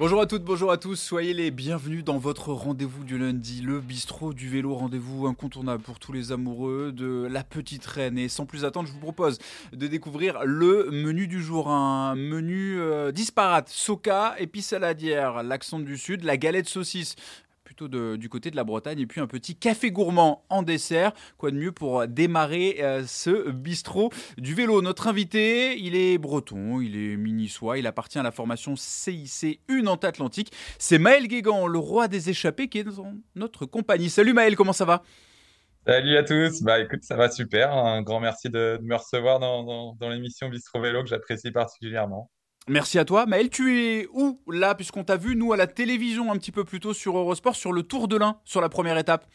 Bonjour à toutes, bonjour à tous, soyez les bienvenus dans votre rendez-vous du lundi, le bistrot du vélo, rendez-vous incontournable pour tous les amoureux de la petite reine. Et sans plus attendre, je vous propose de découvrir le menu du jour, un menu euh, disparate, soca, épices saladière, l'accent du sud, la galette saucisse, du côté de la Bretagne. Et puis un petit café gourmand en dessert. Quoi de mieux pour démarrer euh, ce bistrot du vélo? Notre invité, il est breton, il est mini-sois, il appartient à la formation CIC Une Nantes Atlantique. C'est Maël Guégan, le roi des échappés, qui est dans notre compagnie. Salut Maël, comment ça va? Salut à tous, bah écoute, ça va super. Un grand merci de, me recevoir dans, dans l'émission Bistro Vélo que j'apprécie particulièrement. Merci à toi. Maël, tu es où là, puisqu'on t'a vu, nous, à la télévision un petit peu plus tôt sur Eurosport, sur le Tour de l'Ain, sur la première étape?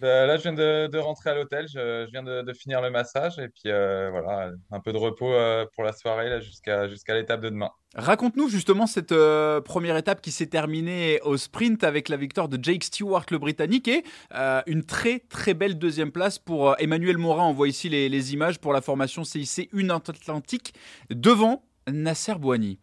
Bah, Là, je viens de, rentrer à l'hôtel, je, viens de, finir le massage, et puis euh, voilà, un peu de repos euh, pour la soirée jusqu'à jusqu'à l'étape de demain. Raconte-nous justement cette euh, première étape qui s'est terminée au sprint avec la victoire de Jake Stewart, le Britannique, et une très très belle deuxième place pour Emmanuel Morin. On voit ici les, les images pour la formation CIC Une Atlantique devant Nasser Bouani.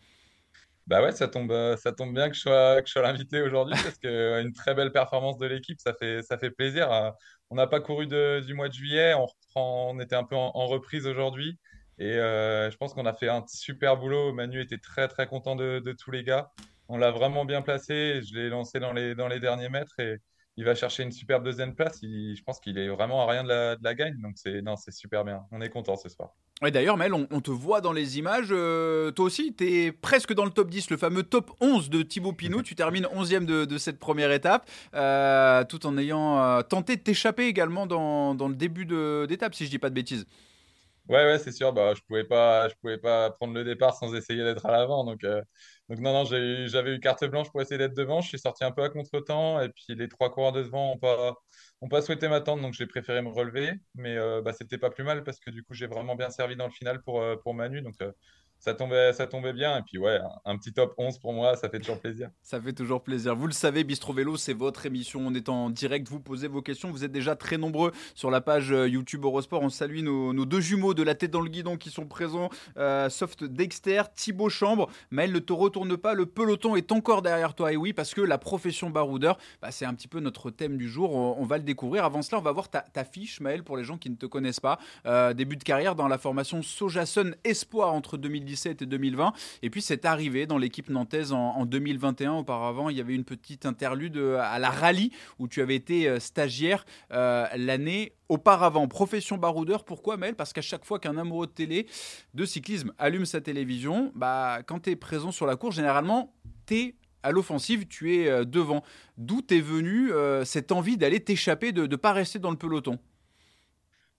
Bah ouais, ça tombe, euh, ça tombe bien que je sois, que je sois l'invité aujourd'hui parce qu'une euh, très belle performance de l'équipe, ça fait, ça fait plaisir. Euh, on n'a pas couru du mois de juillet, on, reprend, on était un peu en, reprise aujourd'hui et je pense qu'on a fait un super boulot. Manu était très très content de, tous les gars. On l'a vraiment bien placé. Je l'ai lancé dans les, dans les derniers mètres et il va chercher une superbe deuxième place. je pense qu'il est vraiment à rien de la, de la gagne. Donc c'est super bien. On est content ce soir. Ouais, D'ailleurs, Mel, on, te voit dans les images. Euh, toi aussi, tu es presque dans le top 10, le fameux top 11 de Thibaut Pinot. tu termines 11e de, cette première étape, euh, tout en ayant euh, tenté de t'échapper également dans, le début d'étape, si je dis pas de bêtises. Ouais, ouais, c'est sûr. Bah, je pouvais pas, je pouvais pas prendre le départ sans essayer d'être à l'avant. Donc, donc non, non, j'avais eu carte blanche pour essayer d'être devant. Je suis sorti un peu à contre-temps et puis les trois coureurs de devant n'ont pas, ont pas souhaité m'attendre, donc j'ai préféré me relever. Mais euh, bah, c'était pas plus mal parce que du coup, j'ai vraiment bien servi dans le final pour, euh, pour Manu. Euh, ça tombait, ça tombait bien. Et puis, ouais, un, petit top 11 pour moi, ça fait toujours plaisir. Ça fait toujours plaisir. Vous le savez, Bistro Vélo, c'est votre émission. On est en direct. Vous posez vos questions. Vous êtes déjà très nombreux sur la page euh, YouTube Eurosport. On salue nos, deux jumeaux de la tête dans le guidon qui sont présents. Euh, Soft Dexter, Thibaut Chambre. Maël, ne te retourne pas. Le peloton est encore derrière toi. Et oui, parce que la profession baroudeur, bah, c'est un petit peu notre thème du jour. On, va le découvrir. Avant cela, on va voir ta, fiche, Maël, pour les gens qui ne te connaissent pas. Euh, début de carrière dans la formation Sojason Espoir entre 2010 2017 et 2020. Et puis c'est arrivé dans l'équipe nantaise en, 2021. Auparavant, il y avait une petite interlude euh, à la rallye où tu avais été euh, stagiaire euh, l'année auparavant. Profession baroudeur, pourquoi Mel? Parce qu'à chaque fois qu'un amoureux de télé, de cyclisme, allume sa télévision, bah, quand tu es présent sur la course, généralement, tu es à l'offensive, tu es devant. D'où t'es venu cette envie d'aller t'échapper, de ne pas rester dans le peloton?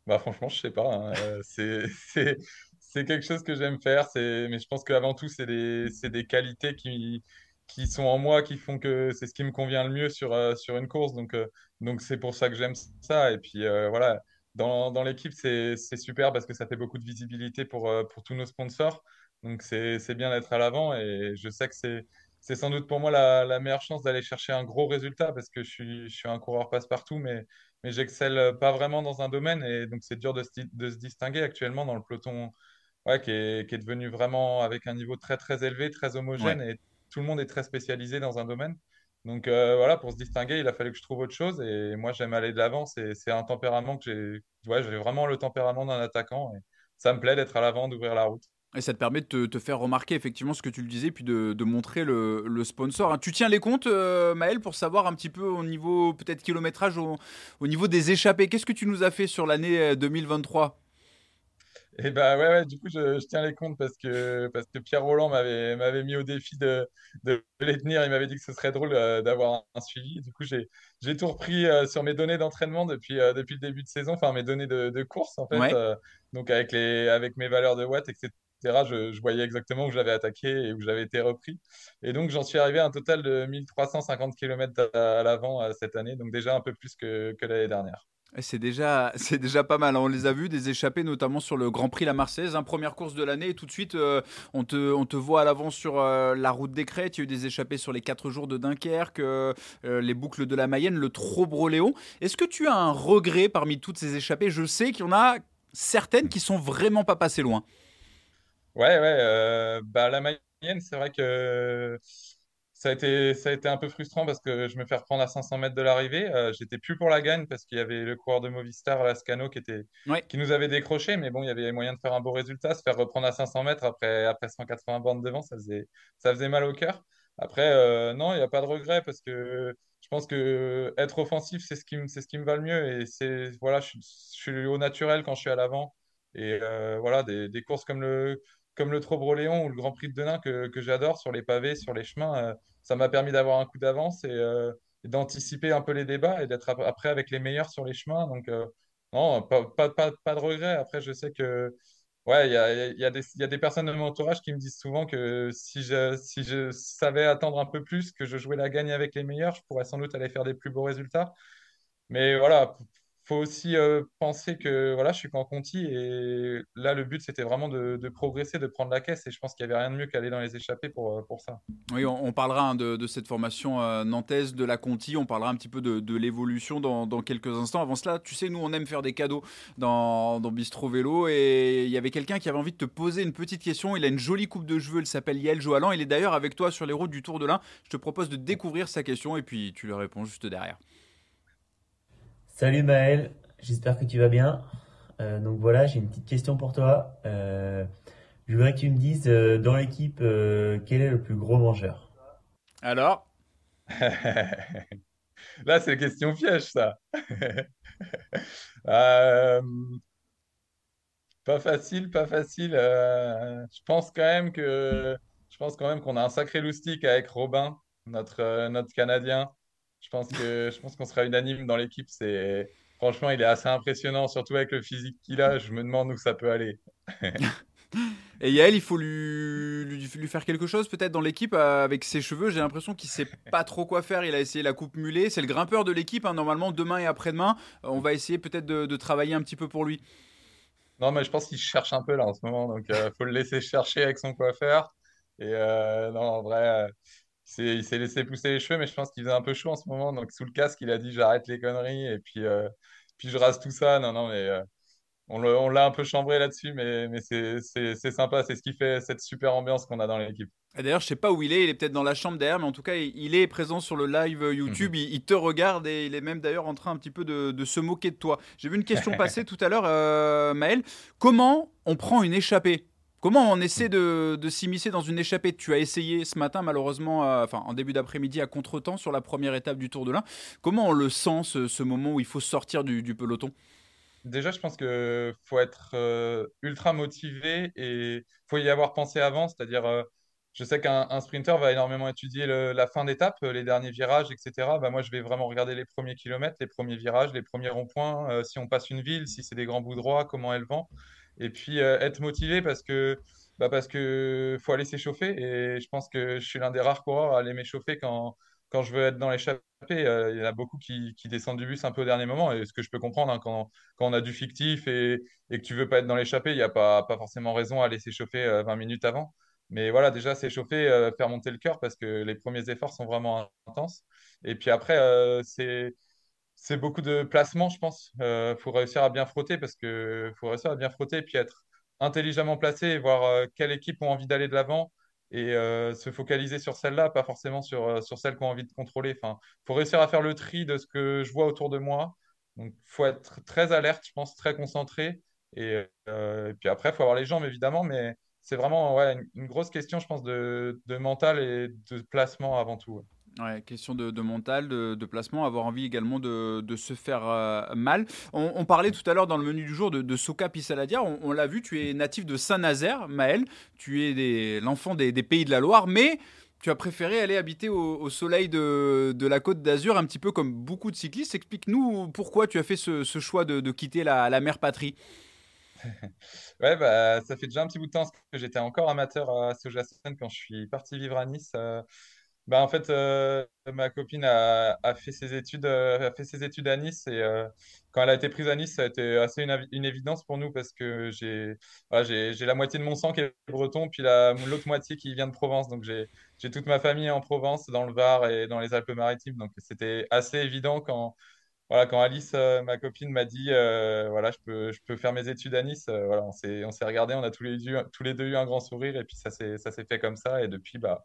Bah franchement, je sais pas. Hein. c'est c'est quelque chose que j'aime faire, mais je pense qu'avant tout, c'est des, des qualités qui, qui sont en moi, qui font que c'est ce qui me convient le mieux sur, euh, sur une course. Donc, euh, donc c'est pour ça que j'aime ça. Et puis euh, voilà, dans, dans l'équipe, c'est, super parce que ça fait beaucoup de visibilité pour, pour tous nos sponsors. Donc c'est, c'est bien d'être à l'avant et je sais que c'est, c'est sans doute pour moi la, la meilleure chance d'aller chercher un gros résultat parce que je suis, je suis un coureur passe-partout, mais, mais j'excelle pas vraiment dans un domaine et donc c'est dur de se, de se distinguer actuellement dans le peloton ouais, qui est, qui est devenu vraiment avec un niveau très très élevé, très homogène et tout le monde est très spécialisé dans un domaine. Donc euh, voilà, pour se distinguer, il a fallu que je trouve autre chose et moi j'aime aller de l'avant. C'est un tempérament que j'ai, ouais, j'ai vraiment le tempérament d'un attaquant et ça me plaît d'être à l'avant, d'ouvrir la route. Et ça te permet de te, faire remarquer effectivement ce que tu le disais, puis de, de montrer le, le sponsor. Hein. Tu tiens les comptes, euh, Maël, pour savoir un petit peu au niveau peut-être kilométrage, au, au niveau des échappées. Qu'est-ce que tu nous as fait sur l'année 2023 et bah ouais, ouais, du coup, je, je, tiens les comptes parce que, parce que Pierre Roland m'avait, m'avait mis au défi de, de les tenir. Il m'avait dit que ce serait drôle euh, d'avoir un, suivi. Du coup, j'ai, j'ai tout repris euh, sur mes données d'entraînement depuis, euh, depuis le début de saison, enfin mes données de, de course en fait. donc avec, les, avec mes valeurs de watts, etc. Je, je, voyais exactement où j'avais attaqué et où j'avais été repris. Et donc, j'en suis arrivé à un total de 1350 km à, à l'avant cette année, donc déjà un peu plus que, que l'année dernière. C'est déjà, c'est déjà pas mal. Hein. On les a vus, des échappées, notamment sur le Grand Prix La Marseillaise, hein, première course de l'année. Et tout de suite, euh, on, te, on te voit à l'avant sur euh, la route des Crêtes. Il y a eu des échappées sur les 4 jours de Dunkerque, euh, les boucles de la Mayenne, le Trobroléo. Est-ce que tu as un regret parmi toutes ces échappées? Je sais qu'il y en a certaines qui sont vraiment pas passées loin. Ouais, ouais. bah, la Mayenne, c'est vrai que ça a été, ça a été un peu frustrant parce que je me fais reprendre à 500 mètres de l'arrivée. Euh, j'étais plus pour la gagne parce qu'il y avait le coureur de Movistar, Lascano, qui, était, qui nous avait décroché. Mais bon, il y avait moyen de faire un beau résultat. Se faire reprendre à 500 mètres après, après 180 bornes devant, ça faisait, ça faisait mal au cœur. Après, euh, non, il n'y a pas de regret parce que je pense que être offensif, c'est ce qui, c'est ce qui me va le mieux. Et c'est, voilà, je, suis au naturel quand je suis à l'avant. Et euh, voilà, des, des, courses comme le, comme le Trobroléon ou le Grand Prix de Denain que, j'adore sur les pavés, sur les chemins ça m'a permis d'avoir un coup d'avance et, euh, d'anticiper un peu les débats et d'être après avec les meilleurs sur les chemins. Donc, euh, non, pas, de regret. Après, je sais que. Ouais, il y a, des personnes de mon entourage qui me disent souvent que si je, si je savais attendre un peu plus, que je jouais la gagne avec les meilleurs, je pourrais sans doute aller faire des plus beaux résultats. Mais voilà, faut aussi euh, penser que voilà, je suis qu'en Conti et là, le but, c'était vraiment de, progresser, de prendre la caisse. Et je pense qu'il n'y avait rien de mieux qu'aller dans les échappées pour, euh, pour ça. Oui, on, parlera hein, de, cette formation euh, nantaise, de la Conti. On parlera un petit peu de, l'évolution dans, quelques instants. Avant cela, tu sais, nous, on aime faire des cadeaux dans, dans Bistro Vélo. Et il y avait quelqu'un qui avait envie de te poser une petite question. Il a une jolie coupe de cheveux. Il s'appelle Yael Joalan. Il est d'ailleurs avec toi sur les routes du Tour de l'Ain. Je te propose de découvrir sa question et puis tu lui réponds juste derrière. Salut Maël, j'espère que tu vas bien. Euh, donc voilà, j'ai une petite question pour toi. Euh, je voudrais que tu me dises euh, dans l'équipe quel est le plus gros mangeur? Alors? Là, c'est la question piège, ça. pas facile, pas facile. je pense quand même que je pense quand même qu'on a un sacré loustique avec Robin, notre, notre Canadien. Je pense que je pense qu'on sera unanime dans l'équipe. C'est franchement, il est assez impressionnant, surtout avec le physique qu'il a. Je me demande où ça peut aller. Et Yael, il faut lui, lui, faire quelque chose peut-être dans l'équipe euh, avec ses cheveux. J'ai l'impression qu'il sait pas trop quoi faire. Il a essayé la coupe mulet. C'est le grimpeur de l'équipe. Hein. Normalement, demain et après-demain, on va essayer peut-être de, travailler un petit peu pour lui. Non, mais je pense qu'il cherche un peu là en ce moment. Donc, il euh, faut le laisser chercher avec son coiffeur. Et euh, non, en vrai, il s'est laissé pousser les cheveux, mais je pense qu'il faisait un peu chaud en ce moment. Donc, sous le casque, il a dit j'arrête les conneries et puis, euh, puis je rase tout ça. Non, non, mais euh, on l'a un peu chambré là-dessus, mais, mais c'est sympa. C'est ce qui fait cette super ambiance qu'on a dans l'équipe. D'ailleurs, je sais pas où il est. Il est peut-être dans la chambre derrière, mais en tout cas, il est présent sur le live YouTube. Mhm. il, te regarde et il est même d'ailleurs en train un petit peu de, se moquer de toi. J'ai vu une question passer tout à l'heure, euh, Maël. Comment on prend une échappée? Comment on essaie de, s'immiscer dans une échappée? Tu as essayé ce matin, malheureusement, euh, enfin en début d'après-midi, à contretemps sur la première étape du Tour de l'Ain. Comment on le sent, ce, moment où il faut sortir du, peloton? Déjà, je pense qu'il faut être euh, ultra motivé et faut y avoir pensé avant. C'est-à-dire, euh, je sais qu'un sprinter va énormément étudier la fin d'étape, les derniers virages, etc. Bah, moi, je vais vraiment regarder les premiers kilomètres, les premiers virages, les premiers ronds-points, si on passe une ville, si c'est des grands bouts droits, comment elle vend et puis euh, être motivé parce que bah parce que faut aller s'échauffer et je pense que je suis l'un des rares coureurs à aller m'échauffer quand quand je veux être dans l'échappée, euh, il y en a beaucoup qui, qui, descendent du bus un peu au dernier moment. Et ce que je peux comprendre, hein, quand, quand, on a du fictif et, et que tu veux pas être dans l'échappée, il n'y a pas, pas forcément raison à aller s'échauffer 20 euh, minutes avant. Mais voilà, déjà s'échauffer, faire monter le cœur parce que les premiers efforts sont vraiment intenses. Et puis après, c'est c'est beaucoup de placement, je pense. Il euh, faut réussir à bien frotter parce que faut réussir à bien frotter et puis être intelligemment placé et voir euh, quelle équipe ont envie d'aller de l'avant et euh, se focaliser sur celle-là, pas forcément sur, sur celle qu'on a envie de contrôler. Enfin, faut réussir à faire le tri de ce que je vois autour de moi. Donc, faut être très alerte, je pense, très concentré. Et, puis après, faut avoir les jambes, évidemment, mais c'est vraiment ouais, une, grosse question, je pense, de, de mental et de placement avant tout. Question de, mental, de, placement, avoir envie également de, se faire euh, mal. On, parlait tout à l'heure dans le menu du jour de, Soka Pissaladia. On, l'a vu, tu es natif de Saint-Nazaire, Maël. Tu es l'enfant des, pays de la Loire, mais tu as préféré aller habiter au, soleil de, la côte d'Azur, un petit peu comme beaucoup de cyclistes. Explique-nous pourquoi tu as fait ce, choix de, quitter la, la mère patrie. ouais, bah, ça fait déjà un petit bout de temps que j'étais encore amateur à Sojasen quand je suis parti vivre à Nice. Euh, bah, en fait, euh, ma copine a, fait ses études, euh, a fait ses études à Nice et euh, quand elle a été prise à Nice, ça a été assez une, évidence pour nous parce que j'ai voilà, la moitié de mon sang qui est breton, puis l'autre moitié qui vient de Provence. Donc j'ai toute ma famille en Provence, dans le Var et dans les Alpes-Maritimes. Donc c'était assez évident quand, voilà, quand Alice, ma copine, m'a dit voilà, je peux, je peux faire mes études à Nice. voilà, on s'est regardé, on a tous les, deux, tous les deux eu un grand sourire et puis ça s'est fait comme ça. Et depuis, bah,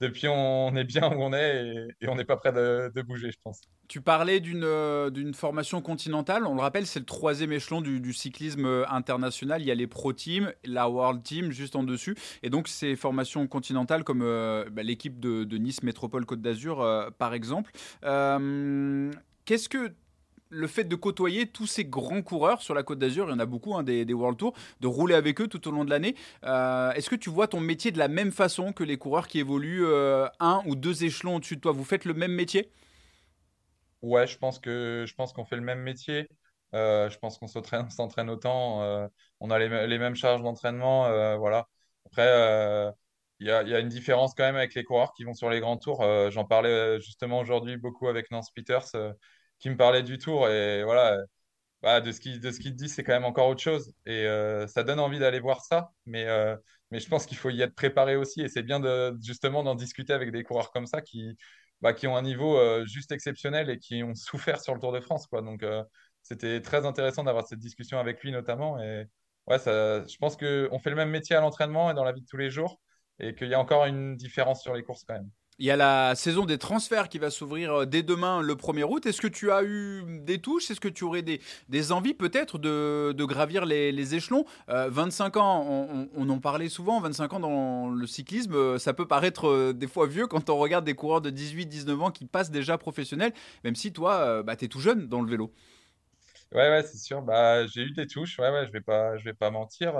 depuis, on est bien où on est et, on n'est pas prêt de, bouger, je pense. Tu parlais d'une d'une formation continentale. On le rappelle, c'est le troisième échelon du, cyclisme international. Il y a les Pro Teams, la World Team juste en dessus. Et donc, ces formations continentales comme bah, l'équipe de, Nice Métropole Côte d'Azur, par exemple. Qu'est-ce que le fait de côtoyer tous ces grands coureurs sur la Côte d'Azur, il y en a beaucoup hein, des, World Tour, de rouler avec eux tout au long de l'année. Euh, est-ce que tu vois ton métier de la même façon que les coureurs qui évoluent euh, un ou deux échelons au-dessus de toi? Vous faites le même métier? Ouais, je pense que je pense qu'on fait le même métier. Euh, je pense qu'on s'entraîne autant. on a les, mêmes charges d'entraînement. voilà. Après, il y a, une différence quand même avec les coureurs qui vont sur les grands tours. J'en parlais justement aujourd'hui beaucoup avec Nance Peters qui me parlait du tour. Et voilà, bah, de ce qu'il qu'il dit, c'est quand même encore autre chose. Et euh, ça donne envie d'aller voir ça. Mais, euh, mais je pense qu'il faut y être préparé aussi. Et c'est bien de, justement d'en discuter avec des coureurs comme ça qui, bah, qui ont un niveau euh, juste exceptionnel et qui ont souffert sur le Tour de France. Quoi. Donc, c'était très intéressant d'avoir cette discussion avec lui notamment. Et ouais, ça, je pense qu'on fait le même métier à l'entraînement et dans la vie de tous les jours. Et qu'il y a encore une différence sur les courses quand même. Il y a la saison des transferts qui va s'ouvrir euh, dès demain, le 1er août. Est-ce que tu as eu des touches? Est-ce que tu aurais des, envies peut-être de, gravir les, échelons? 25 euh, ans, on, en parlait souvent, 25 ans dans le cyclisme, euh, ça peut paraître des fois vieux quand on regarde des coureurs de 18-19 ans qui passent déjà professionnels, même si toi, bah, tu es tout jeune dans le vélo. Ouais, ouais, c'est sûr. Bah, j'ai eu des touches. Ouais, ouais, je vais pas, je vais pas mentir.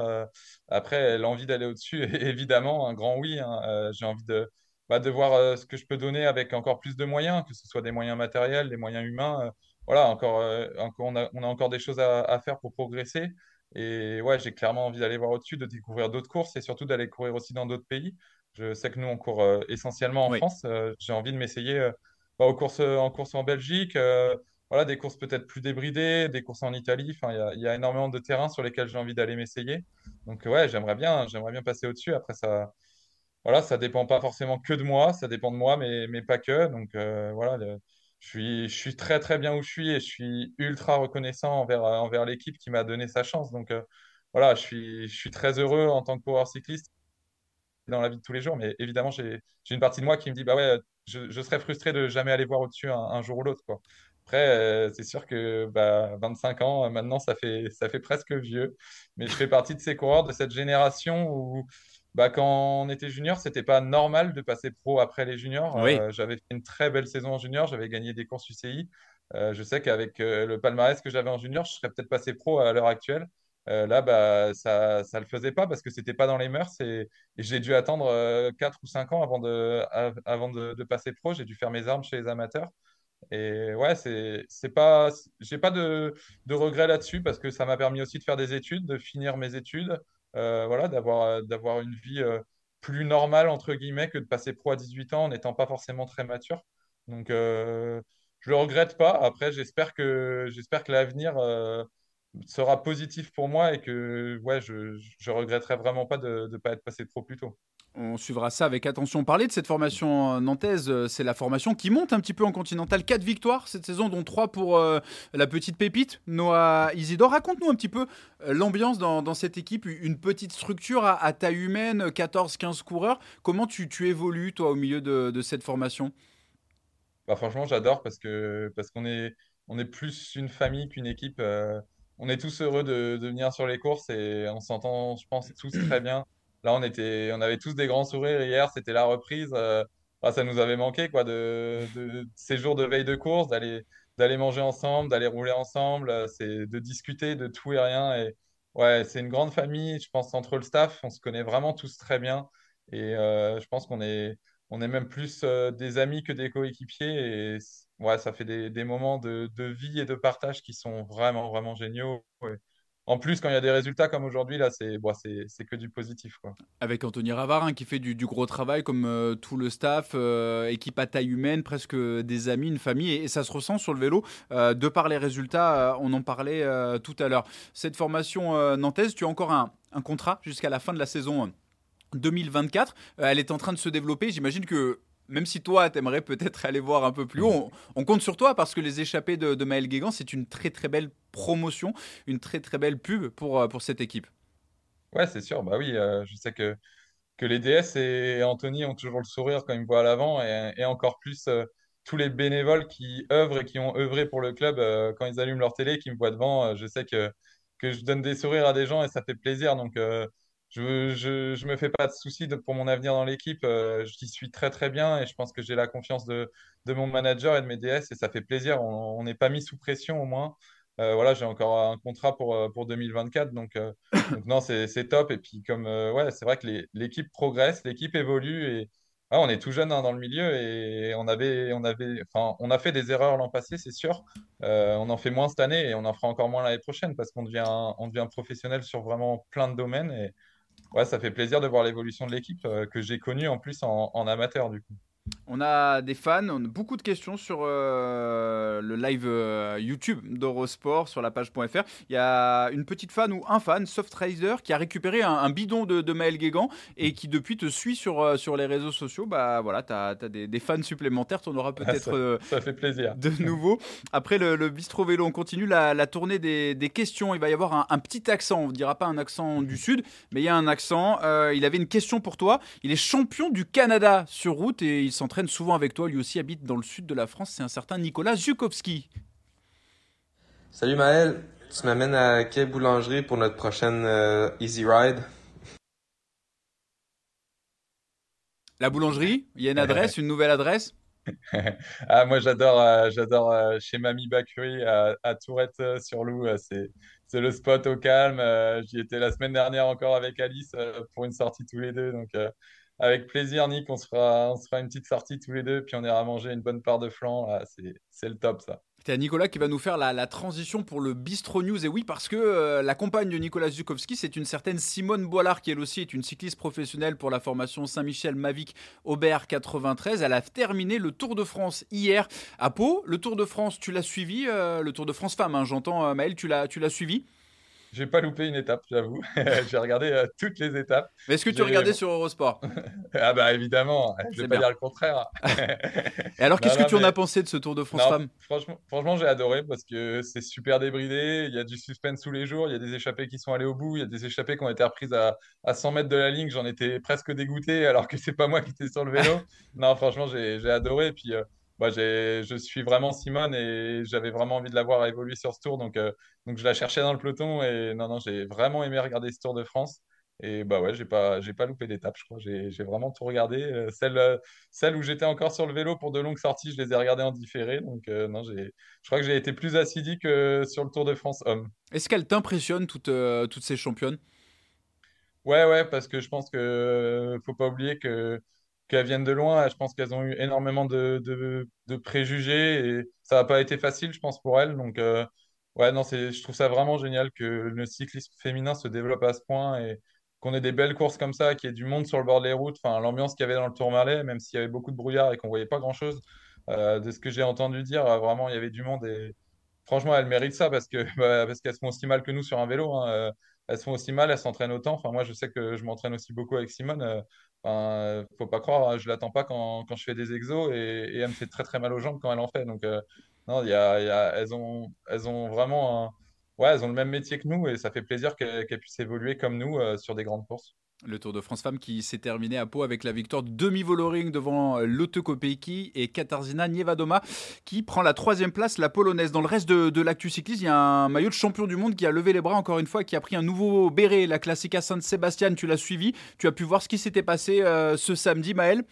après, l'envie d'aller au-dessus, évidemment, un grand oui. Hein. j'ai envie de, bah, de voir euh, ce que je peux donner avec encore plus de moyens, que ce soit des moyens matériels, des moyens humains. Euh, voilà, encore, euh, encore on a, on, a, encore des choses à, à, faire pour progresser. Et ouais, j'ai clairement envie d'aller voir au-dessus, de découvrir d'autres courses et surtout d'aller courir aussi dans d'autres pays. Je sais que nous, on court essentiellement en France. j'ai envie de m'essayer bah, aux courses, en course en Belgique. voilà, des courses peut-être plus débridées, des courses en Italie. Enfin, il y, y, a énormément de terrains sur lesquels j'ai envie d'aller m'essayer. Donc ouais, j'aimerais bien, j'aimerais bien passer au-dessus. Après, ça, voilà, ça dépend pas forcément que de moi, ça dépend de moi, mais, mais pas que. Donc euh, voilà, je suis, je suis très très bien où je suis et je suis ultra reconnaissant envers, envers l'équipe qui m'a donné sa chance. Donc euh, voilà, je suis, je suis très heureux en tant que coureur cycliste dans la vie de tous les jours, mais évidemment, j'ai une partie de moi qui me dit, bah ouais, je, serais frustré de jamais aller voir au-dessus un, jour ou l'autre. Après, euh, c'est sûr que bah, 25 ans, maintenant, ça fait, ça fait presque vieux, mais je fais partie de ces coureurs de cette génération où bah, quand on était junior, c'était pas normal de passer pro après les juniors. Euh, j'avais fait une très belle saison en junior, j'avais gagné des courses UCI. Euh, je sais qu'avec euh, le palmarès que j'avais en junior, je serais peut-être passé pro à l'heure actuelle. là, bah, ça ne le faisait pas parce que c'était pas dans les mœurs et, j'ai dû attendre 4 ou 5 ans avant de, avant de, de passer pro. J'ai dû faire mes armes chez les amateurs. Et ouais, c'est, c'est pas, j'ai pas de, de regrets là-dessus parce que ça m'a permis aussi de faire des études, de finir mes études, voilà, d'avoir, euh, d'avoir une vie euh, plus normale, entre guillemets, que de passer pro à 18 ans en n'étant pas forcément très mature. Donc, je le regrette pas. Après, j'espère que, j'espère que l'avenir sera positif pour moi et que ouais, je ne regretterai vraiment pas de ne pas être passé trop plus tôt. On suivra ça avec attention. Parler de cette formation nantaise, euh, c'est la formation qui monte un petit peu en continental. Quatre victoires cette saison, dont trois pour euh, la petite pépite, Noah Isidore. Raconte-nous un petit peu euh, l'ambiance dans, cette équipe, une petite structure à, taille humaine, 14-15 coureurs. Comment tu, évolues, toi, au milieu de, cette formation? Bah, Franchement, j'adore parce que parce qu'on est, on est plus une famille qu'une équipe. on est tous heureux de, de, venir sur les courses et on s'entend, je pense, tous très bien. Là, on était, on avait tous des grands sourires hier. C'était la reprise. Euh, ça nous avait manqué, quoi, de, ces jours de veille de course, d'aller, d'aller manger ensemble, d'aller rouler ensemble. Euh, c'est de discuter de tout et rien. Et ouais, c'est une grande famille. Je pense entre le staff, on se connaît vraiment tous très bien. Et euh, je pense qu'on est, on est même plus des amis que des coéquipiers. Et ouais, ça fait des, moments de, de, vie et de partage qui sont vraiment, vraiment géniaux en plus, quand il y a des résultats comme aujourd'hui, là, c'est que du positif. Avec Anthony Ravarin qui fait du, gros travail, comme euh, tout le staff, euh, équipe à taille humaine, presque des amis, une famille, et, ça se ressent sur le vélo. Euh, de par les résultats, on en parlait tout à l'heure. Cette formation nantaise, tu as encore un, un contrat jusqu'à la fin de la saison 2024. elle est en train de se développer. J'imagine que même si toi, tu aimerais peut-être aller voir un peu plus haut, on, compte sur toi parce que les échappées de, de Maël Guégan, c'est une très très belle promotion, une très très belle pub pour, euh, pour cette équipe. Ouais, c'est sûr. Bah oui, euh, je sais que que les DS et Anthony ont toujours le sourire quand ils me voient à l'avant et, et, encore plus euh, tous les bénévoles qui œuvrent et qui ont œuvré pour le club quand ils allument leur télé, qui me voient devant. Je sais que, que je donne des sourires à des gens et ça fait plaisir. Donc, je, je, je, me fais pas de soucis de, pour mon avenir dans l'équipe. J'y suis très, très bien et je pense que j'ai la confiance de, de, mon manager et de mes DS et ça fait plaisir. On n'est pas mis sous pression au moins. Euh, voilà, j'ai encore un contrat pour, euh, pour 2024. Donc, euh, donc non, c'est top. Et puis, comme, ouais, c'est vrai que l'équipe progresse, l'équipe évolue et on est tout jeune hein, dans le milieu et on avait, on avait, enfin, on a fait des erreurs l'an passé, c'est sûr. on en fait moins cette année et on en fera encore moins l'année prochaine parce qu'on devient, on devient professionnel sur vraiment plein de domaines. Et ouais, ça fait plaisir de voir l'évolution de l'équipe que j'ai connue en plus en, en amateur du coup. On a des fans, on a beaucoup de questions sur euh, le live euh, YouTube d'Eurosport sur la page.fr. Il y a une petite fan ou un fan, Softrider, qui a récupéré un, bidon de, Maël Guégan et qui depuis te suit sur, euh, sur les réseaux sociaux. Bah voilà, tu as, des, fans supplémentaires, tu en auras peut-être ça, fait plaisir. de nouveau. Après le, le, bistrot vélo, on continue la, tournée des, questions. Il va y avoir un, petit accent, on ne dira pas un accent du sud, mais il y a un accent. il avait une question pour toi. Il est champion du Canada sur route et il s'entraîne souvent avec toi, lui aussi habite dans le sud de la France, c'est un certain Nicolas Zukowski. Salut Maël, tu m'amènes à quelle boulangerie pour notre prochaine euh, Easy Ride La boulangerie Il y a une adresse, une nouvelle adresse? Ah, moi j'adore euh, j'adore euh, chez Mamie Bakery à, à Tourette sur Loup. c'est, c'est le spot au calme. j'y étais la semaine dernière encore avec Alice pour une sortie tous les deux. Donc avec plaisir, Nick. On se, fera, une petite sortie tous les deux, puis on ira manger une bonne part de flan. C'est le top, ça. C'est Nicolas qui va nous faire la, transition pour le Bistro News. Et oui, parce que euh, la compagne de Nicolas Zukowski, c'est une certaine Simone Boilard, qui elle aussi est une cycliste professionnelle pour la formation Saint-Michel Mavic Aubert 93. Elle a terminé le Tour de France hier à Pau. Le Tour de France, tu l'as suivi, euh, le Tour de France femme, hein, j'entends euh, Maël, tu l'as suivi? J'ai pas loupé une étape, j'avoue. j'ai regardé euh, toutes les étapes. Mais est-ce que tu regardais sur Eurosport? Ah bah évidemment, je vais pas dire le contraire. Et alors, qu'est-ce que tu en as pensé de ce Tour de France Femmes Franchement, franchement j'ai adoré parce que c'est super débridé. Il y a du suspense tous les jours. Il y a des échappées qui sont allées au bout. Il y a des échappées qui ont été reprises à, à 100 mètres de la ligne. J'en étais presque dégoûté alors que c'est pas moi qui étais sur le vélo. non, franchement, j'ai adoré. Et puis, euh, bah, je suis vraiment Simone et j'avais vraiment envie de la voir évoluer sur ce tour. Donc, euh, donc je la cherchais dans le peloton et non, non, j'ai vraiment aimé regarder ce Tour de France. Et bah ouais, j'ai pas, j'ai pas loupé d'étape, je crois. J'ai, vraiment tout regardé. Euh, celle, euh, celle où j'étais encore sur le vélo pour de longues sorties, je les ai regardées en différé. Donc non, j'ai, je crois que j'ai été plus assidu que sur le Tour de France homme. Est-ce qu'elle t'impressionne toutes, toutes ces championnes? Ouais, ouais, parce que je pense que faut pas oublier que qu'elles viennent de loin. Je pense qu'elles ont eu énormément de, de, préjugés et ça n'a pas été facile, je pense, pour elles. Donc, euh, ouais, non, je trouve ça vraiment génial que le cyclisme féminin se développe à ce point et qu'on ait des belles courses comme ça, qu'il y ait du monde sur le bord des routes. Enfin, l'ambiance qu'il y avait dans le Tourmalet, même s'il y avait beaucoup de brouillard et qu'on voyait pas grand-chose, euh, de ce que j'ai entendu dire, euh, vraiment, il y avait du monde et franchement, elles méritent ça parce que bah, parce qu'elles font aussi mal que nous sur un vélo. Hein. Elles font aussi mal, elles s'entraînent autant. Enfin, moi, je sais que je m'entraîne aussi beaucoup avec Simone. Enfin, faut pas croire, hein, je l'attends pas quand, je fais des exos et, elle me fait très très mal aux jambes quand elle en fait. Donc, euh, non, elles, ont, vraiment ont le même métier que nous et ça fait plaisir qu'elles puissent évoluer comme nous euh, sur des grandes courses. Le Tour de France Femmes qui s'est terminé à Pau avec la victoire de demi-voloring devant euh, Lotte Kopecky et Katarzyna Niewedoma qui prend la troisième place, la polonaise. Dans le reste de, l'actu cycliste, il y a un maillot de champion du monde qui a levé les bras encore une fois, qui a pris un nouveau béret, la Classica San Sebastian. Tu l'as suivi, tu as pu voir ce qui s'était passé euh, ce samedi, Maël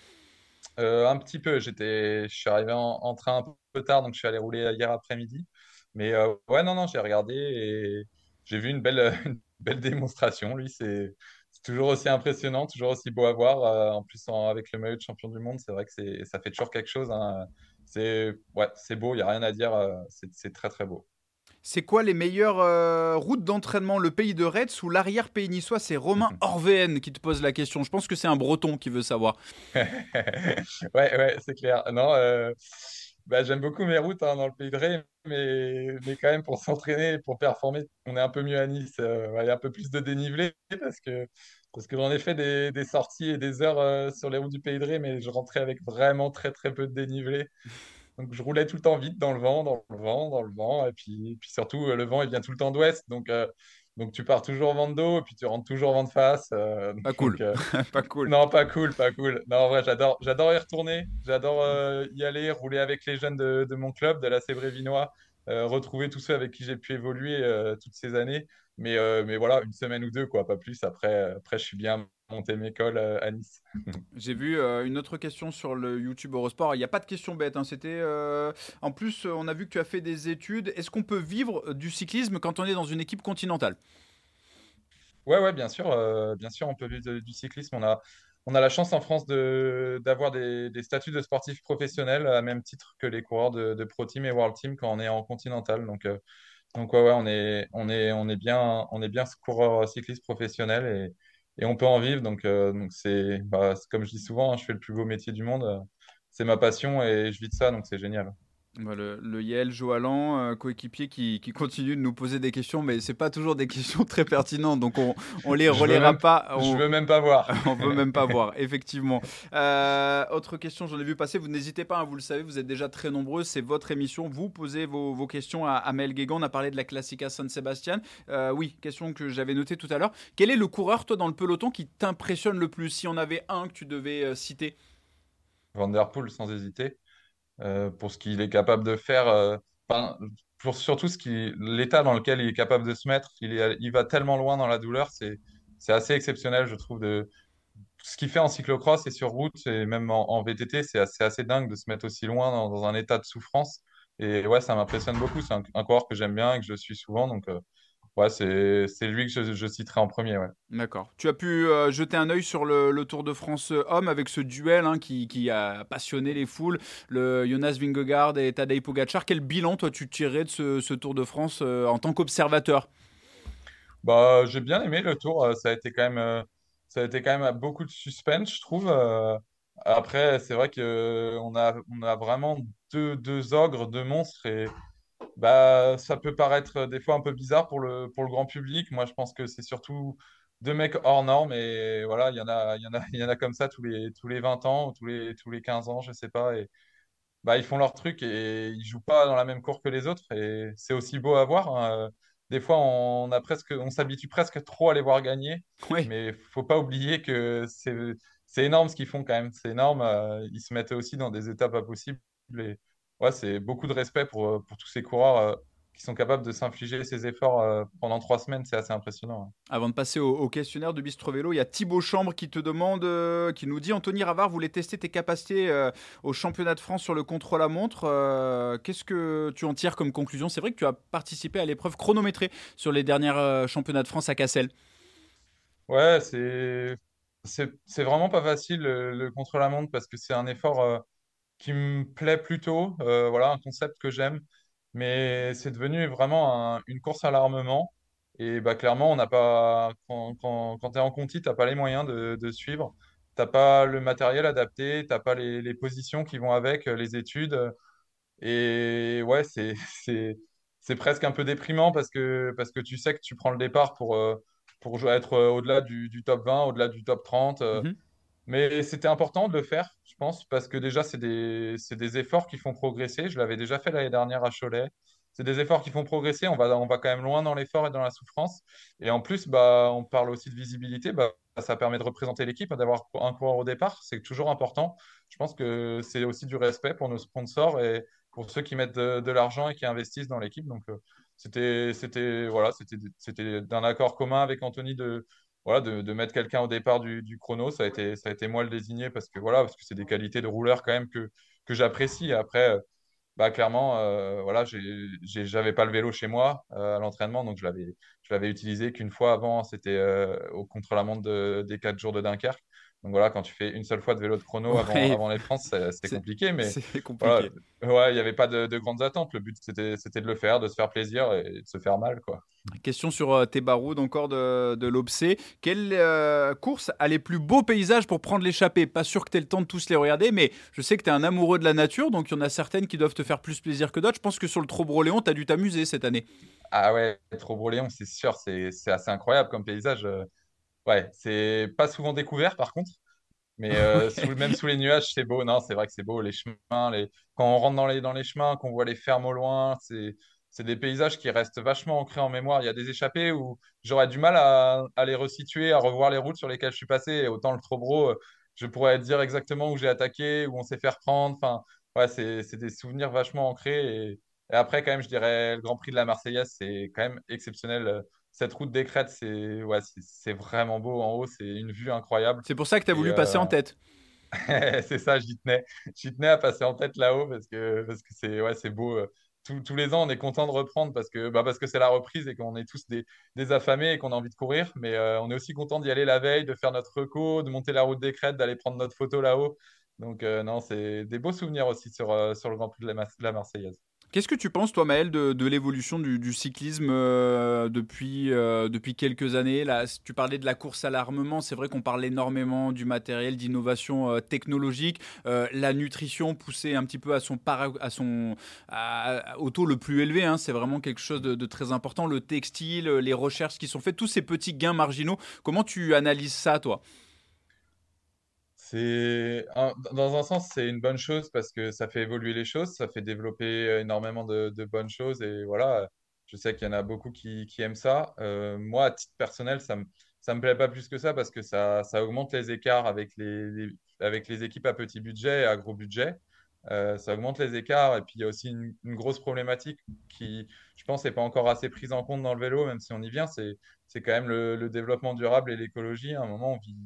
euh, Un petit peu, j'étais, je suis arrivé en, train un peu tard, donc je suis allé rouler hier après-midi. Mais ouais, non, non, j'ai regardé et j'ai vu une belle, une belle démonstration. Lui, c'est toujours aussi impressionnant, toujours aussi beau à voir. Euh, en plus, avec le maillot de champion du monde, c'est vrai que ça fait toujours quelque chose. Hein. C'est ouais, beau, il n'y a rien à dire. Euh, c'est très, très beau. C'est quoi les meilleures euh, routes d'entraînement Le pays de Retz ou l'arrière-pays niçois C'est Romain Orvéen qui te pose la question. Je pense que c'est un breton qui veut savoir. ouais, ouais, c'est clair. Non, bah, j'aime beaucoup mes routes hein, dans le pays de Ré, mais, mais quand même pour s'entraîner, pour performer, on est un peu mieux à Nice. il y a un peu plus de dénivelé parce que parce que j'en ai fait des, des, sorties et des heures euh, sur les routes du Pays de Ré, mais je rentrais avec vraiment très très peu de dénivelé. Donc je roulais tout le temps vite dans le vent, dans le vent, dans le vent. Et puis, puis surtout, euh, le vent, il vient tout le temps d'ouest. Donc, euh, Donc tu pars toujours vent de dos et puis tu rentres toujours vent de face. pas cool. pas cool. Non, pas cool, pas cool. Non, en vrai, j'adore, j'adore y retourner. J'adore y aller, rouler avec les jeunes de, de mon club, de la Sébré-Vinois, retrouver tous ceux avec qui j'ai pu évoluer toutes ces années. Mais, mais voilà, une semaine ou deux, quoi, pas plus. Après, après je suis bien monter mes cols euh, à Nice. J'ai vu euh, une autre question sur le YouTube Eurosport. Il n'y a pas de question bête. Hein. C'était euh, en plus, on a vu que tu as fait des études. Est-ce qu'on peut vivre du cyclisme quand on est dans une équipe continentale? Ouais, ouais, bien sûr, bien sûr, on peut vivre du cyclisme. On a, on a la chance en France de, d'avoir des, des, statuts de sportifs professionnels à même titre que les coureurs de, de, Pro Team et World Team quand on est en continental. Donc, donc ouais, ouais, on est, on est, on est bien, on est bien coureur cycliste professionnel et on peut en vivre. Donc, euh, donc c'est, bah, comme je dis souvent, hein, je fais le plus beau métier du monde. C'est ma passion et je vis de ça, donc c'est génial. Bah, le, le Yael Joalan, euh, coéquipier qui, qui, continue de nous poser des questions, mais c'est pas toujours des questions très pertinentes, donc on, on les relaiera pas. On, je veux même pas voir. on veut même pas voir, effectivement. Euh, autre question, j'en ai vu passer. Vous n'hésitez pas, hein, vous le savez, vous êtes déjà très nombreux. C'est votre émission. Vous posez vos, vos questions à Amel Guégan. On a parlé de la Classica San Sebastian. Euh, oui, question que j'avais notée tout à l'heure. Quel est le coureur, toi, dans le peloton, qui t'impressionne le plus Si on avait un que tu devais citer? Van der Poel, sans hésiter. Euh, pour ce qu'il est capable de faire, euh, pour surtout ce l'état dans lequel il est capable de se mettre. Il, est, il va tellement loin dans la douleur, c'est, c'est assez exceptionnel, je trouve, de ce qu'il fait en cyclocross et sur route, et même en, VTT, c'est assez, assez, dingue de se mettre aussi loin dans, un état de souffrance. Et ouais, ça m'impressionne beaucoup. C'est un, un, coureur que j'aime bien et que je suis souvent. Donc, euh, Ouais, c'est lui que je, je, citerai en premier. Ouais. D'accord. Tu as pu euh, jeter un œil sur le, le, Tour de France euh, homme avec ce duel hein, qui, qui, a passionné les foules, le Jonas Vingegaard et Tadej Pogacar. Quel bilan, toi, tu tirais de ce, ce Tour de France euh, en tant qu'observateur? Bah, J'ai bien aimé le Tour. Ça a été quand même, ça a été quand même beaucoup de suspense, je trouve. Après, c'est vrai qu'on a, on a vraiment deux, deux ogres, deux monstres. Et bah, ça peut paraître euh, des fois un peu bizarre pour le, pour le grand public. Moi, je pense que c'est surtout deux mecs hors normes et voilà, il y en a, y en a, il y en a comme ça tous les, tous les 20 ans ou tous les, tous les 15 ans, je sais pas. Et bah, ils font leur truc et ils jouent pas dans la même cour que les autres et c'est aussi beau à voir. Hein. Des fois, on a presque, on s'habitue presque trop à les voir gagner, oui. mais faut pas oublier que c'est, c'est énorme ce qu'ils font quand même. C'est énorme. Euh, ils se mettent aussi dans des étapes impossibles et ouais, c'est beaucoup de respect pour, euh, pour tous ces coureurs euh, qui sont capables de s'infliger ces efforts euh, pendant trois semaines. C'est assez impressionnant. Avant de passer au, questionnaire de Bistro Vélo, il y a Thibaut Chambre qui te demande, qui nous dit Anthony Ravard voulait tester tes capacités au championnat de France sur le contrôle à montre. Qu'est-ce que tu en tires comme conclusion? C'est vrai que tu as participé à l'épreuve chronométrée sur les derniers championnats de France à Cassel. Ouais, c'est. C'est vraiment pas facile le, le contrôle à montre parce que c'est un effort qui me plaît plutôt. Euh, voilà, un concept que j'aime. Mais c'est devenu vraiment une course à l'armement. Et bah, clairement, on n'a pas, quand, quand, tu es en conti, tu n'as pas les moyens de, suivre. Tu n'as pas le matériel adapté, tu n'as pas les, positions qui vont avec, euh, les études. Et ouais, c'est, c'est, c'est presque un peu déprimant parce que, parce que tu sais que tu prends le départ pour, euh, pour être au-delà du, top 20, au-delà du top 30. Mais c'était important de le faire, je pense, parce que déjà, c'est des, des efforts qui font progresser. Je l'avais déjà fait l'année dernière à Cholet. C'est des efforts qui font progresser. On va, on va quand même loin dans l'effort et dans la souffrance. Et en plus, bah, on parle aussi de visibilité. Bah, ça permet de représenter l'équipe, d'avoir un coureur au départ. C'est toujours important. Je pense que c'est aussi du respect pour nos sponsors et pour ceux qui mettent de, l'argent et qui investissent dans l'équipe. Donc, euh, c'était, voilà, d'un accord commun avec Anthony de, voilà, de, mettre quelqu'un au départ du, du, chrono, ça a, été, ça a été moi le désigner parce que voilà, parce que c'est des qualités de rouleur quand même que, que j'apprécie. Après, euh, bah, clairement, euh, voilà, j'avais pas le vélo chez moi euh, à l'entraînement, donc je l'avais, je l'avais utilisé qu'une fois avant, c'était euh, au contre-la-montre des quatre jours de Dunkerque. Donc voilà, quand tu fais une seule fois de vélo de chrono avant, avant les France, c'est compliqué. Mais c'est compliqué. ouais, il n'y avait pas de, grandes attentes. Le but, c'était de le faire, de se faire plaisir et de se faire mal. quoi. Question sur euh, tes barouds encore de, de l'Obsé. Quelle euh, course a les plus beaux paysages pour prendre l'échappée? Pas sûr que tu aies le temps de tous les regarder, mais je sais que tu es un amoureux de la nature, donc il y en a certaines qui doivent te faire plus plaisir que d'autres. Je pense que sur le Trobroléon, tu as dû t'amuser cette année. Ah ouais, Trobroléon, c'est sûr, c'est assez incroyable comme paysage. Euh, Ouais, c'est pas souvent découvert par contre, mais euh, même sous les nuages, c'est beau. Non, c'est vrai que c'est beau, les chemins, les... quand on rentre dans les, dans les chemins, qu'on voit les fermes au loin, c'est c'est des paysages qui restent vachement ancrés en mémoire. Il y a des échappées où j'aurais du mal à, les resituer, à revoir les routes sur lesquelles je suis passé. Et autant le Trobro, euh, je pourrais dire exactement où j'ai attaqué, où on s'est fait reprendre. Enfin, ouais, c'est des souvenirs vachement ancrés. Et, après, quand même, je dirais le Grand Prix de la Marseillaise, c'est quand même exceptionnel. Cette route des crêtes, c'est ouais, c'est vraiment beau en haut, c'est une vue incroyable. C'est pour ça que tu as voulu passer en euh, tête. c'est ça, j'y tenais. J'y tenais à passer en tête là-haut parce que parce que c'est ouais, c'est beau. Euh, tous, les ans, on est content de reprendre parce que bah parce que c'est la reprise et qu'on est tous des, affamés et qu'on a envie de courir. Mais euh, on est aussi content d'y aller la veille, de faire notre reco, de monter la route des crêtes, d'aller prendre notre photo là-haut. Donc euh, non, c'est des beaux souvenirs aussi sur, sur le Grand Prix de la Marseillaise. Qu'est-ce que tu penses, toi, Maël, de, l'évolution du, cyclisme euh, depuis, euh, depuis quelques années? Là, Tu parlais de la course à l'armement. C'est vrai qu'on parle énormément du matériel, d'innovation euh, technologique. la nutrition poussée un petit peu à son, à son au taux le plus élevé. Hein. c'est vraiment quelque chose de, de, très important. Le textile, les recherches qui sont faites, tous ces petits gains marginaux. Comment tu analyses ça, toi? C'est dans un sens, c'est une bonne chose parce que ça fait évoluer les choses, ça fait développer énormément de, bonnes choses et voilà, je sais qu'il y en a beaucoup qui, aiment ça. Euh, moi, à titre personnel, ça me ça me plaît pas plus que ça parce que ça, ça augmente les écarts avec les, avec les équipes à petit budget et à gros budget. Euh, ça augmente les écarts et puis il y a aussi une, grosse problématique qui, je pense, n'est pas encore assez prise en compte dans le vélo, même si on y vient, c'est quand même le, le, développement durable et l'écologie. À un moment, on vit,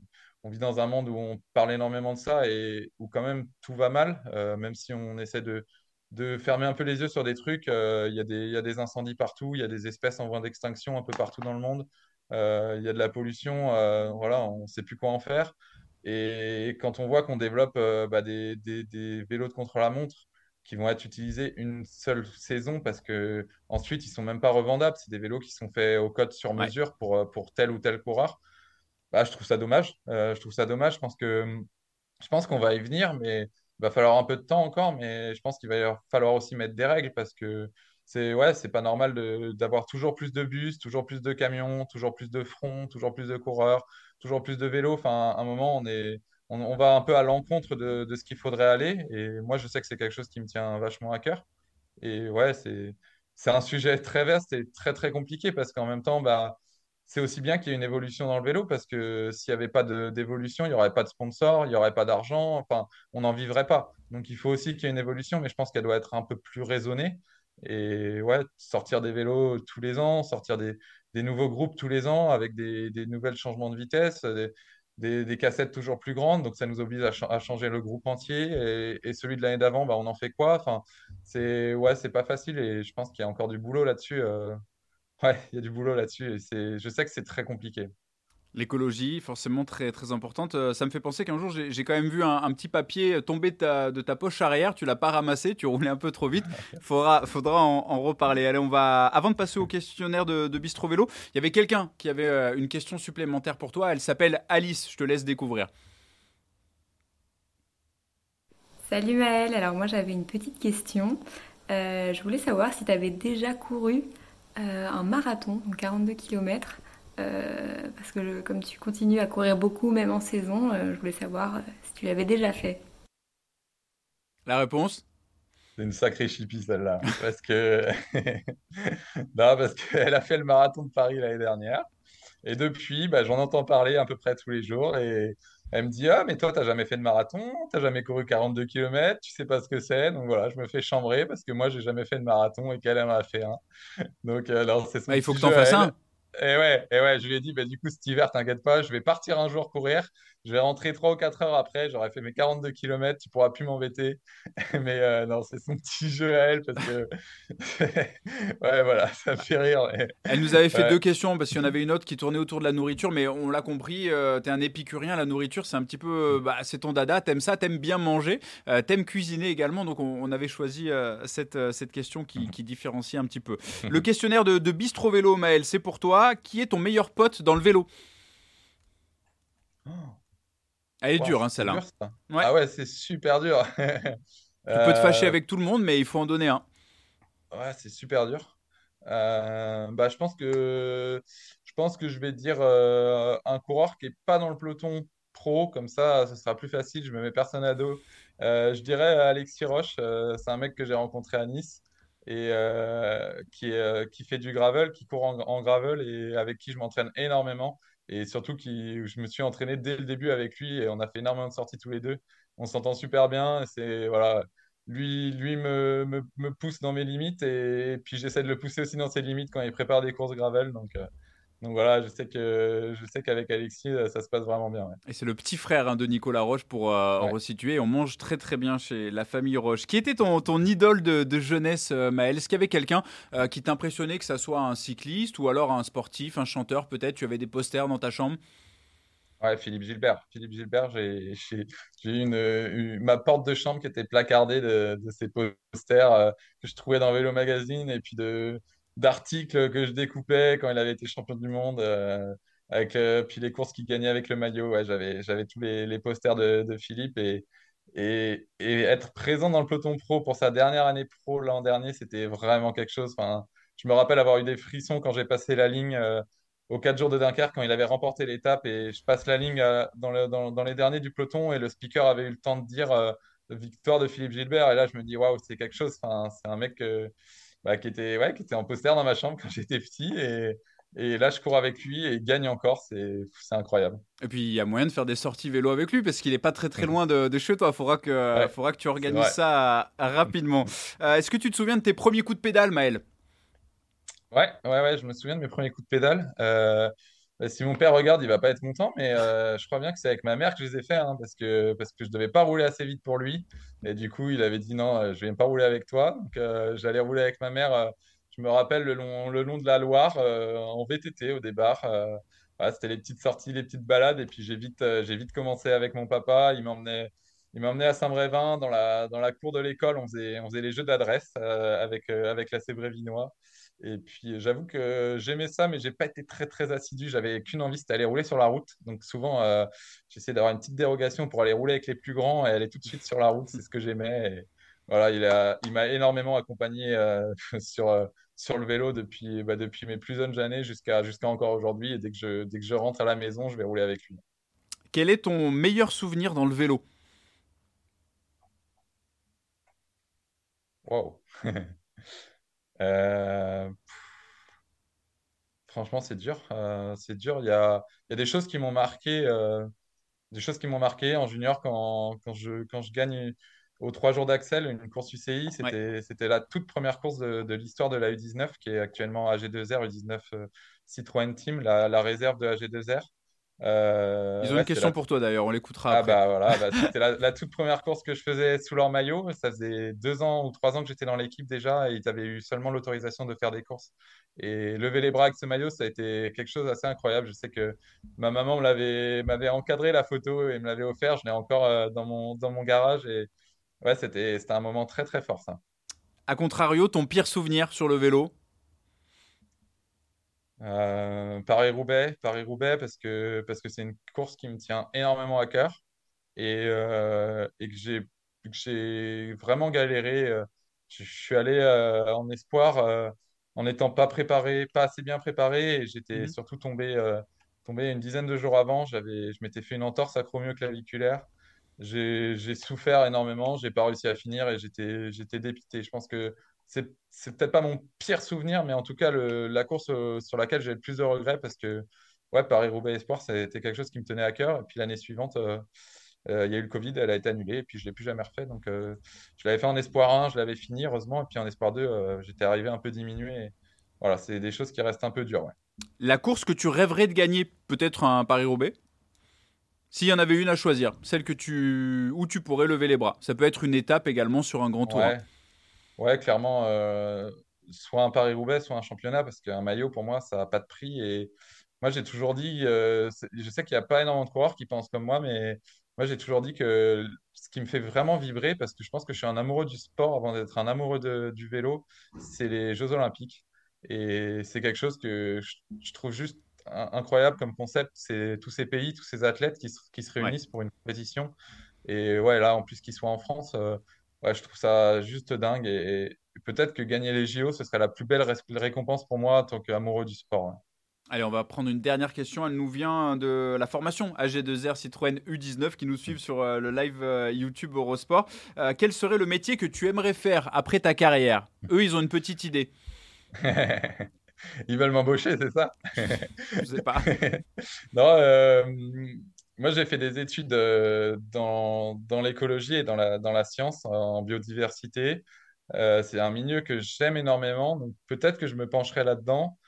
on vit dans un monde où on parle énormément de ça et où quand même tout va mal, euh, même si on essaie de, fermer un peu les yeux sur des trucs. Euh, il y, a des incendies partout, il y a des espèces en voie d'extinction un peu partout dans le monde, euh, il y a de la pollution, voilà, on ne sait plus quoi en faire. Et quand on voit qu'on développe bah, des, vélos de contre-la-montre qui vont être utilisés une seule saison parce que ensuite ils sont même pas revendables, c'est des vélos qui sont faits au code sur mesure pour, pour tel ou tel coureur. Bah, je trouve ça dommage. Euh, je trouve ça dommage. Je pense que je pense qu'on va y venir, mais il va falloir un peu de temps encore. Mais je pense qu'il va falloir aussi mettre des règles parce que c'est ouais, c'est pas normal d'avoir toujours plus de bus, toujours plus de camions, toujours plus de fronts, toujours plus de coureurs, toujours plus de vélos. Enfin, à un moment, on est on, va un peu à l'encontre de, de, ce qu'il faudrait aller. Et moi, je sais que c'est quelque chose qui me tient vachement à cœur. Et ouais, c'est c'est un sujet très vaste et très très compliqué parce qu'en même temps, bah c'est aussi bien qu'il y ait une évolution dans le vélo parce que s'il n'y avait pas d'évolution, il n'y aurait pas de sponsors, il n'y aurait pas d'argent, enfin, on n'en vivrait pas. Donc il faut aussi qu'il y ait une évolution, mais je pense qu'elle doit être un peu plus raisonnée. Et ouais, sortir des vélos tous les ans, sortir des, nouveaux groupes tous les ans avec des, des nouvelles changements de vitesse, des, cassettes toujours plus grandes. Donc ça nous oblige à, changer le groupe entier. Et, celui de l'année d'avant, bah, on en fait quoi? Enfin, c'est ouais, pas facile et je pense qu'il y a encore du boulot là-dessus. Euh, Ouais, il y a du boulot là-dessus et je sais que c'est très compliqué. L'écologie, forcément très, très importante. Euh, ça me fait penser qu'un jour, j'ai quand même vu un, petit papier tomber de ta, poche arrière. Tu l'as pas ramassé, tu roulais un peu trop vite. Faudra, faudra en, reparler. Allez, on va. Avant de passer au questionnaire de, de Bistro Vélo, il y avait quelqu'un qui avait euh, une question supplémentaire pour toi. Elle s'appelle Alice. Je te laisse découvrir. Salut Maëlle. Alors, moi, j'avais une petite question. Euh, je voulais savoir si tu avais déjà couru euh, un marathon, donc 42 km. Euh, parce que comme tu continues à courir beaucoup, même en saison, euh, je voulais savoir si tu l'avais déjà fait. La réponse? C'est une sacrée chipie celle-là. parce que. non, parce qu'elle a fait le marathon de Paris l'année dernière. Et depuis, bah, j'en entends parler à peu près tous les jours. Et elle me dit Ah, mais toi, tu n'as jamais fait de marathon, tu n'as jamais couru 42 km, tu sais pas ce que c'est. Donc voilà, je me fais chambrer parce que moi, j'ai jamais fait de marathon et qu'elle en a fait un. Donc, euh, alors, c'est bah, Il faut que tu en fasses un. Et ouais, et ouais, je lui ai dit, bah, du coup, cet hiver, t'inquiète pas, je vais partir un jour courir. Je vais rentrer 3 ou 4 heures après. J'aurai fait mes 42 km. Tu pourras plus m'embêter. Mais euh, non, c'est son petit jeu à elle parce que. ouais, voilà, ça me fait rire. Elle nous avait fait deux questions parce qu'il y en avait une autre qui tournait autour de la nourriture. Mais on l'a compris, euh, tu es un épicurien. La nourriture, c'est un petit peu. Euh, bah, c'est ton dada. T'aimes ça, t'aimes bien manger. t'aimes cuisiner également. Donc, on, avait choisi cette, cette question qui, qui, différencie un petit peu. Le questionnaire de, de Bistro Vélo, Maël, c'est pour toi qui est ton meilleur pote dans le vélo? Elle est dure, hein, celle-là. Ah ouais, c'est super dur. tu peux te fâcher euh, avec tout le monde, mais il faut en donner un. Ouais, c'est super dur. Euh, bah, je pense que je pense que je vais dire euh, un coureur qui est pas dans le peloton pro, comme ça, ce sera plus facile. Je me mets personne à dos. je dirais Alexis Roche. c'est un mec que j'ai rencontré à Nice. et qui, qui fait du gravel, qui court en, gravel et avec qui je m'entraîne énormément. Et surtout, qui, je me suis entraîné dès le début avec lui et on a fait énormément de sorties tous les deux. On s'entend super bien. C'est voilà, lui, lui me, me, me, pousse dans mes limites et, puis j'essaie de le pousser aussi dans ses limites quand il prépare des courses gravel. Donc, euh, donc voilà, je sais que je sais qu'avec Alexis, euh, ça se passe vraiment bien. Et c'est le petit frère hein, de Nicolas Roche pour euh, resituer. On mange très très bien chez la famille Roche. Qui était ton, ton idole de, de jeunesse, Maël? Est-ce qu'il y avait quelqu'un qui t'impressionnait, que ça soit un cycliste ou alors un sportif, un chanteur peut-être? Tu avais des posters dans ta chambre? Ouais, Philippe Gilbert. Philippe Gilbert, j'ai eu une, ma porte de chambre qui était placardée de, de ces posters euh, que je trouvais dans Vélo Magazine et puis de d'articles que je découpais quand il avait été champion du monde euh, avec euh, puis les courses qu'il gagnait avec le maillot. Ouais, j'avais j'avais tous les, les posters de, Philippe et, et, être présent dans le peloton pro pour sa dernière année pro l'an dernier, c'était vraiment quelque chose. Enfin, je me rappelle avoir eu des frissons quand j'ai passé la ligne aux 4 jours de Dunkerque quand il avait remporté l'étape et je passe la ligne euh, dans, dans, les derniers du peloton et le speaker avait eu le temps de dire euh, victoire de Philippe Gilbert et là je me dis waouh c'est quelque chose enfin, c'est un mec bah, qui était ouais, qui était en poster dans ma chambre quand j'étais petit et, et là, je cours avec lui et il gagne encore. C'est incroyable. Et puis, il y a moyen de faire des sorties vélo avec lui parce qu'il n'est pas très très loin de, chez toi. Il faudra que, faudra que tu organises ça euh, rapidement. Est-ce que tu te souviens de tes premiers coups de pédale, Maël? Ouais, ouais, ouais, je me souviens de mes premiers coups de pédale. Euh, si mon père regarde, il va pas être content, mais euh, je crois bien que c'est avec ma mère que je les ai faits, hein, parce que, parce que je devais pas rouler assez vite pour lui. Et du coup, il avait dit non, euh, je viens pas rouler avec toi. Donc, j'allais rouler avec ma mère. je me rappelle le long, le long de la Loire, en VTT au départ. c'était les petites sorties, les petites balades. Et puis, j'ai vite, j'ai vite commencé avec mon papa. Il m'emmenait. Il m'a emmené à Saint-Brévin, dans la, dans la cour de l'école. On faisait, on faisait les jeux d'adresse avec, avec la Brévinois. Et puis j'avoue que j'aimais ça, mais j'ai pas été très très assidu. J'avais qu'une envie, c'était aller rouler sur la route. Donc souvent, euh, j'essaie d'avoir une petite dérogation pour aller rouler avec les plus grands et aller tout de suite sur la route. C'est ce que j'aimais. Et voilà, il a, il m'a énormément accompagné euh, sur euh, sur le vélo depuis bah, depuis mes plus jeunes années jusqu'à jusqu'à encore aujourd'hui. Et dès que je dès que je rentre à la maison, je vais rouler avec lui. Quel est ton meilleur souvenir dans le vélo? Wow. Euh, franchement, c'est dur. Euh, c'est dur. Il y a, il y a des choses qui m'ont marqué, euh, des choses qui m'ont marqué en junior quand, quand je, quand je gagne aux trois jours d'Axel une course UCI. C'était, c'était la toute première course de, de l'histoire de la U19 qui est actuellement AG2R, U19 Citroën Team, la, la réserve de AG2R. Euh, Ils ont une question pour toi d'ailleurs, on l'écoutera. Ah bah voilà, bah, c'était la, toute première course que je faisais sous leur maillot. Ça faisait deux ans ou trois ans que j'étais dans l'équipe déjà et ils avaient eu seulement l'autorisation de faire des courses. Et lever les bras avec ce maillot, ça a été quelque chose d'assez incroyable. Je sais que ma maman m'avait encadré la photo et me l'avait offert. Je l'ai encore euh, dans, mon, dans mon garage et ouais, c'était un moment très très fort ça. A contrario, ton pire souvenir sur le vélo? Euh, Paris-Roubaix, Paris-Roubaix parce que parce que c'est une course qui me tient énormément à cœur et, euh, et que j'ai j'ai vraiment galéré. Euh, je, suis allé en espoir en n'étant pas préparé, pas assez bien préparé et j'étais mhm. surtout tombé tombé une dizaine de jours avant. J'avais je m'étais fait une entorse acromio-claviculaire. J'ai souffert énormément, j'ai pas réussi à finir et j'étais dépité. Je pense que c'est peut-être pas mon pire souvenir, mais en tout cas, la course euh, sur laquelle j'ai le plus de regrets parce que ouais, Paris-Roubaix Espoir, c'était quelque chose qui me tenait à cœur. Et puis l'année suivante, euh, euh, il y a eu le Covid, elle a été annulée, et puis je ne l'ai plus jamais refait. Donc je l'avais fait en Espoir 1, je l'avais fini, heureusement. Et puis en Espoir 2, j'étais arrivé un peu diminué. voilà, c'est des choses qui restent un peu dures. La course que tu rêverais de gagner, peut-être un Paris-Roubaix? S'il y en avait une à choisir, celle que tu où tu pourrais lever les bras. Ça peut être une étape également sur un grand tour. Ouais. Ouais, clairement, euh, soit un Paris-Roubaix, soit un championnat, parce qu'un maillot, pour moi, ça n'a pas de prix. Et moi, j'ai toujours dit, euh, je sais qu'il n'y a pas énormément de coureurs qui pensent comme moi, mais moi, j'ai toujours dit que ce qui me fait vraiment vibrer, parce que je pense que je suis un amoureux du sport avant d'être un amoureux du vélo, c'est les Jeux Olympiques. Et c'est quelque chose que je, trouve juste incroyable comme concept. C'est tous ces pays, tous ces athlètes qui se, réunissent pour une compétition. Et ouais, là, en plus qu'ils soient en France, euh, ouais, je trouve ça juste dingue. Et, peut-être que gagner les JO, ce serait la plus belle récompense pour moi en tant qu'amoureux du sport. Allez, on va prendre une dernière question. Elle nous vient de la formation AG2R Citroën U19 qui nous suivent sur euh, le live euh, YouTube Eurosport. Quel serait le métier que tu aimerais faire après ta carrière? Eux, ils ont une petite idée. ils veulent m'embaucher, c'est ça? Je sais pas. non, moi j'ai fait des études dans, dans l'écologie et dans la, dans la science en biodiversité. c'est un milieu que j'aime énormément, donc peut-être que je me pencherai là-dedans.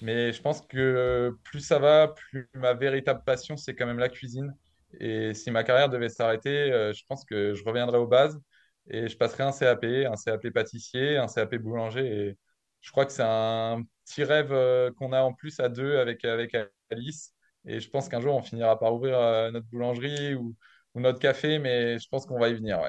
Mais je pense que plus ça va, plus ma véritable passion, c'est quand même la cuisine. Et si ma carrière devait s'arrêter, euh, je pense que je reviendrai aux bases et je passerai un CAP, un CAP pâtissier, un CAP boulanger. Et je crois que c'est un petit rêve euh, qu'on a en plus à deux avec, avec Alice. Et je pense qu'un jour, on finira par ouvrir euh, notre boulangerie ou, notre café, mais je pense qu'on va y venir.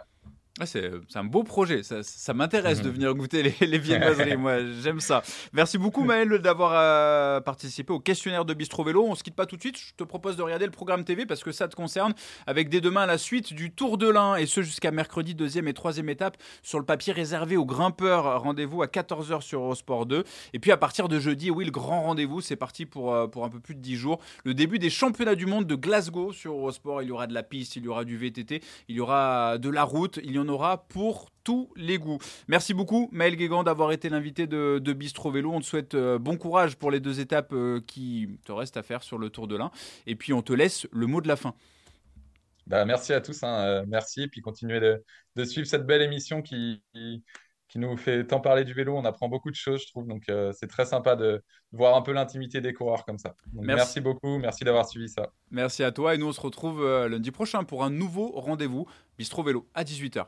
Ah, c'est un beau projet, ça, m'intéresse de mhm. venir goûter les, les viennoiseries, moi j'aime ça. Merci beaucoup Maël d'avoir euh, participé au questionnaire de Bistro Vélo. On se quitte pas tout de suite, je te propose de regarder le programme TV parce que ça te concerne, avec dès demain la suite du Tour de l'Ain et ce jusqu'à mercredi, deuxième et troisième étape sur le papier réservé aux grimpeurs. Rendez-vous à 14h sur Eurosport 2. Et puis à partir de jeudi, oui, le grand rendez-vous, c'est parti pour, euh, pour un peu plus de 10 jours. Le début des championnats du monde de Glasgow sur Eurosport. Il y aura de la piste, il y aura du VTT, il y aura de la route, il y en aura pour tous les goûts. Merci beaucoup Maël Guégan d'avoir été l'invité de, Bistro Vélo. On te souhaite euh, bon courage pour les deux étapes euh, qui te restent à faire sur le Tour de l'Ain. Et puis on te laisse le mot de la fin. Bah, merci à tous, hein. euh, merci. Et puis continuez de, suivre cette belle émission qui, qui, nous fait tant parler du vélo. On apprend beaucoup de choses, je trouve. Donc c'est très sympa de, voir un peu l'intimité des coureurs comme ça. merci. merci beaucoup, merci d'avoir suivi ça. Merci à toi et nous on se retrouve lundi prochain pour un nouveau rendez-vous Bistro Vélo à 18h.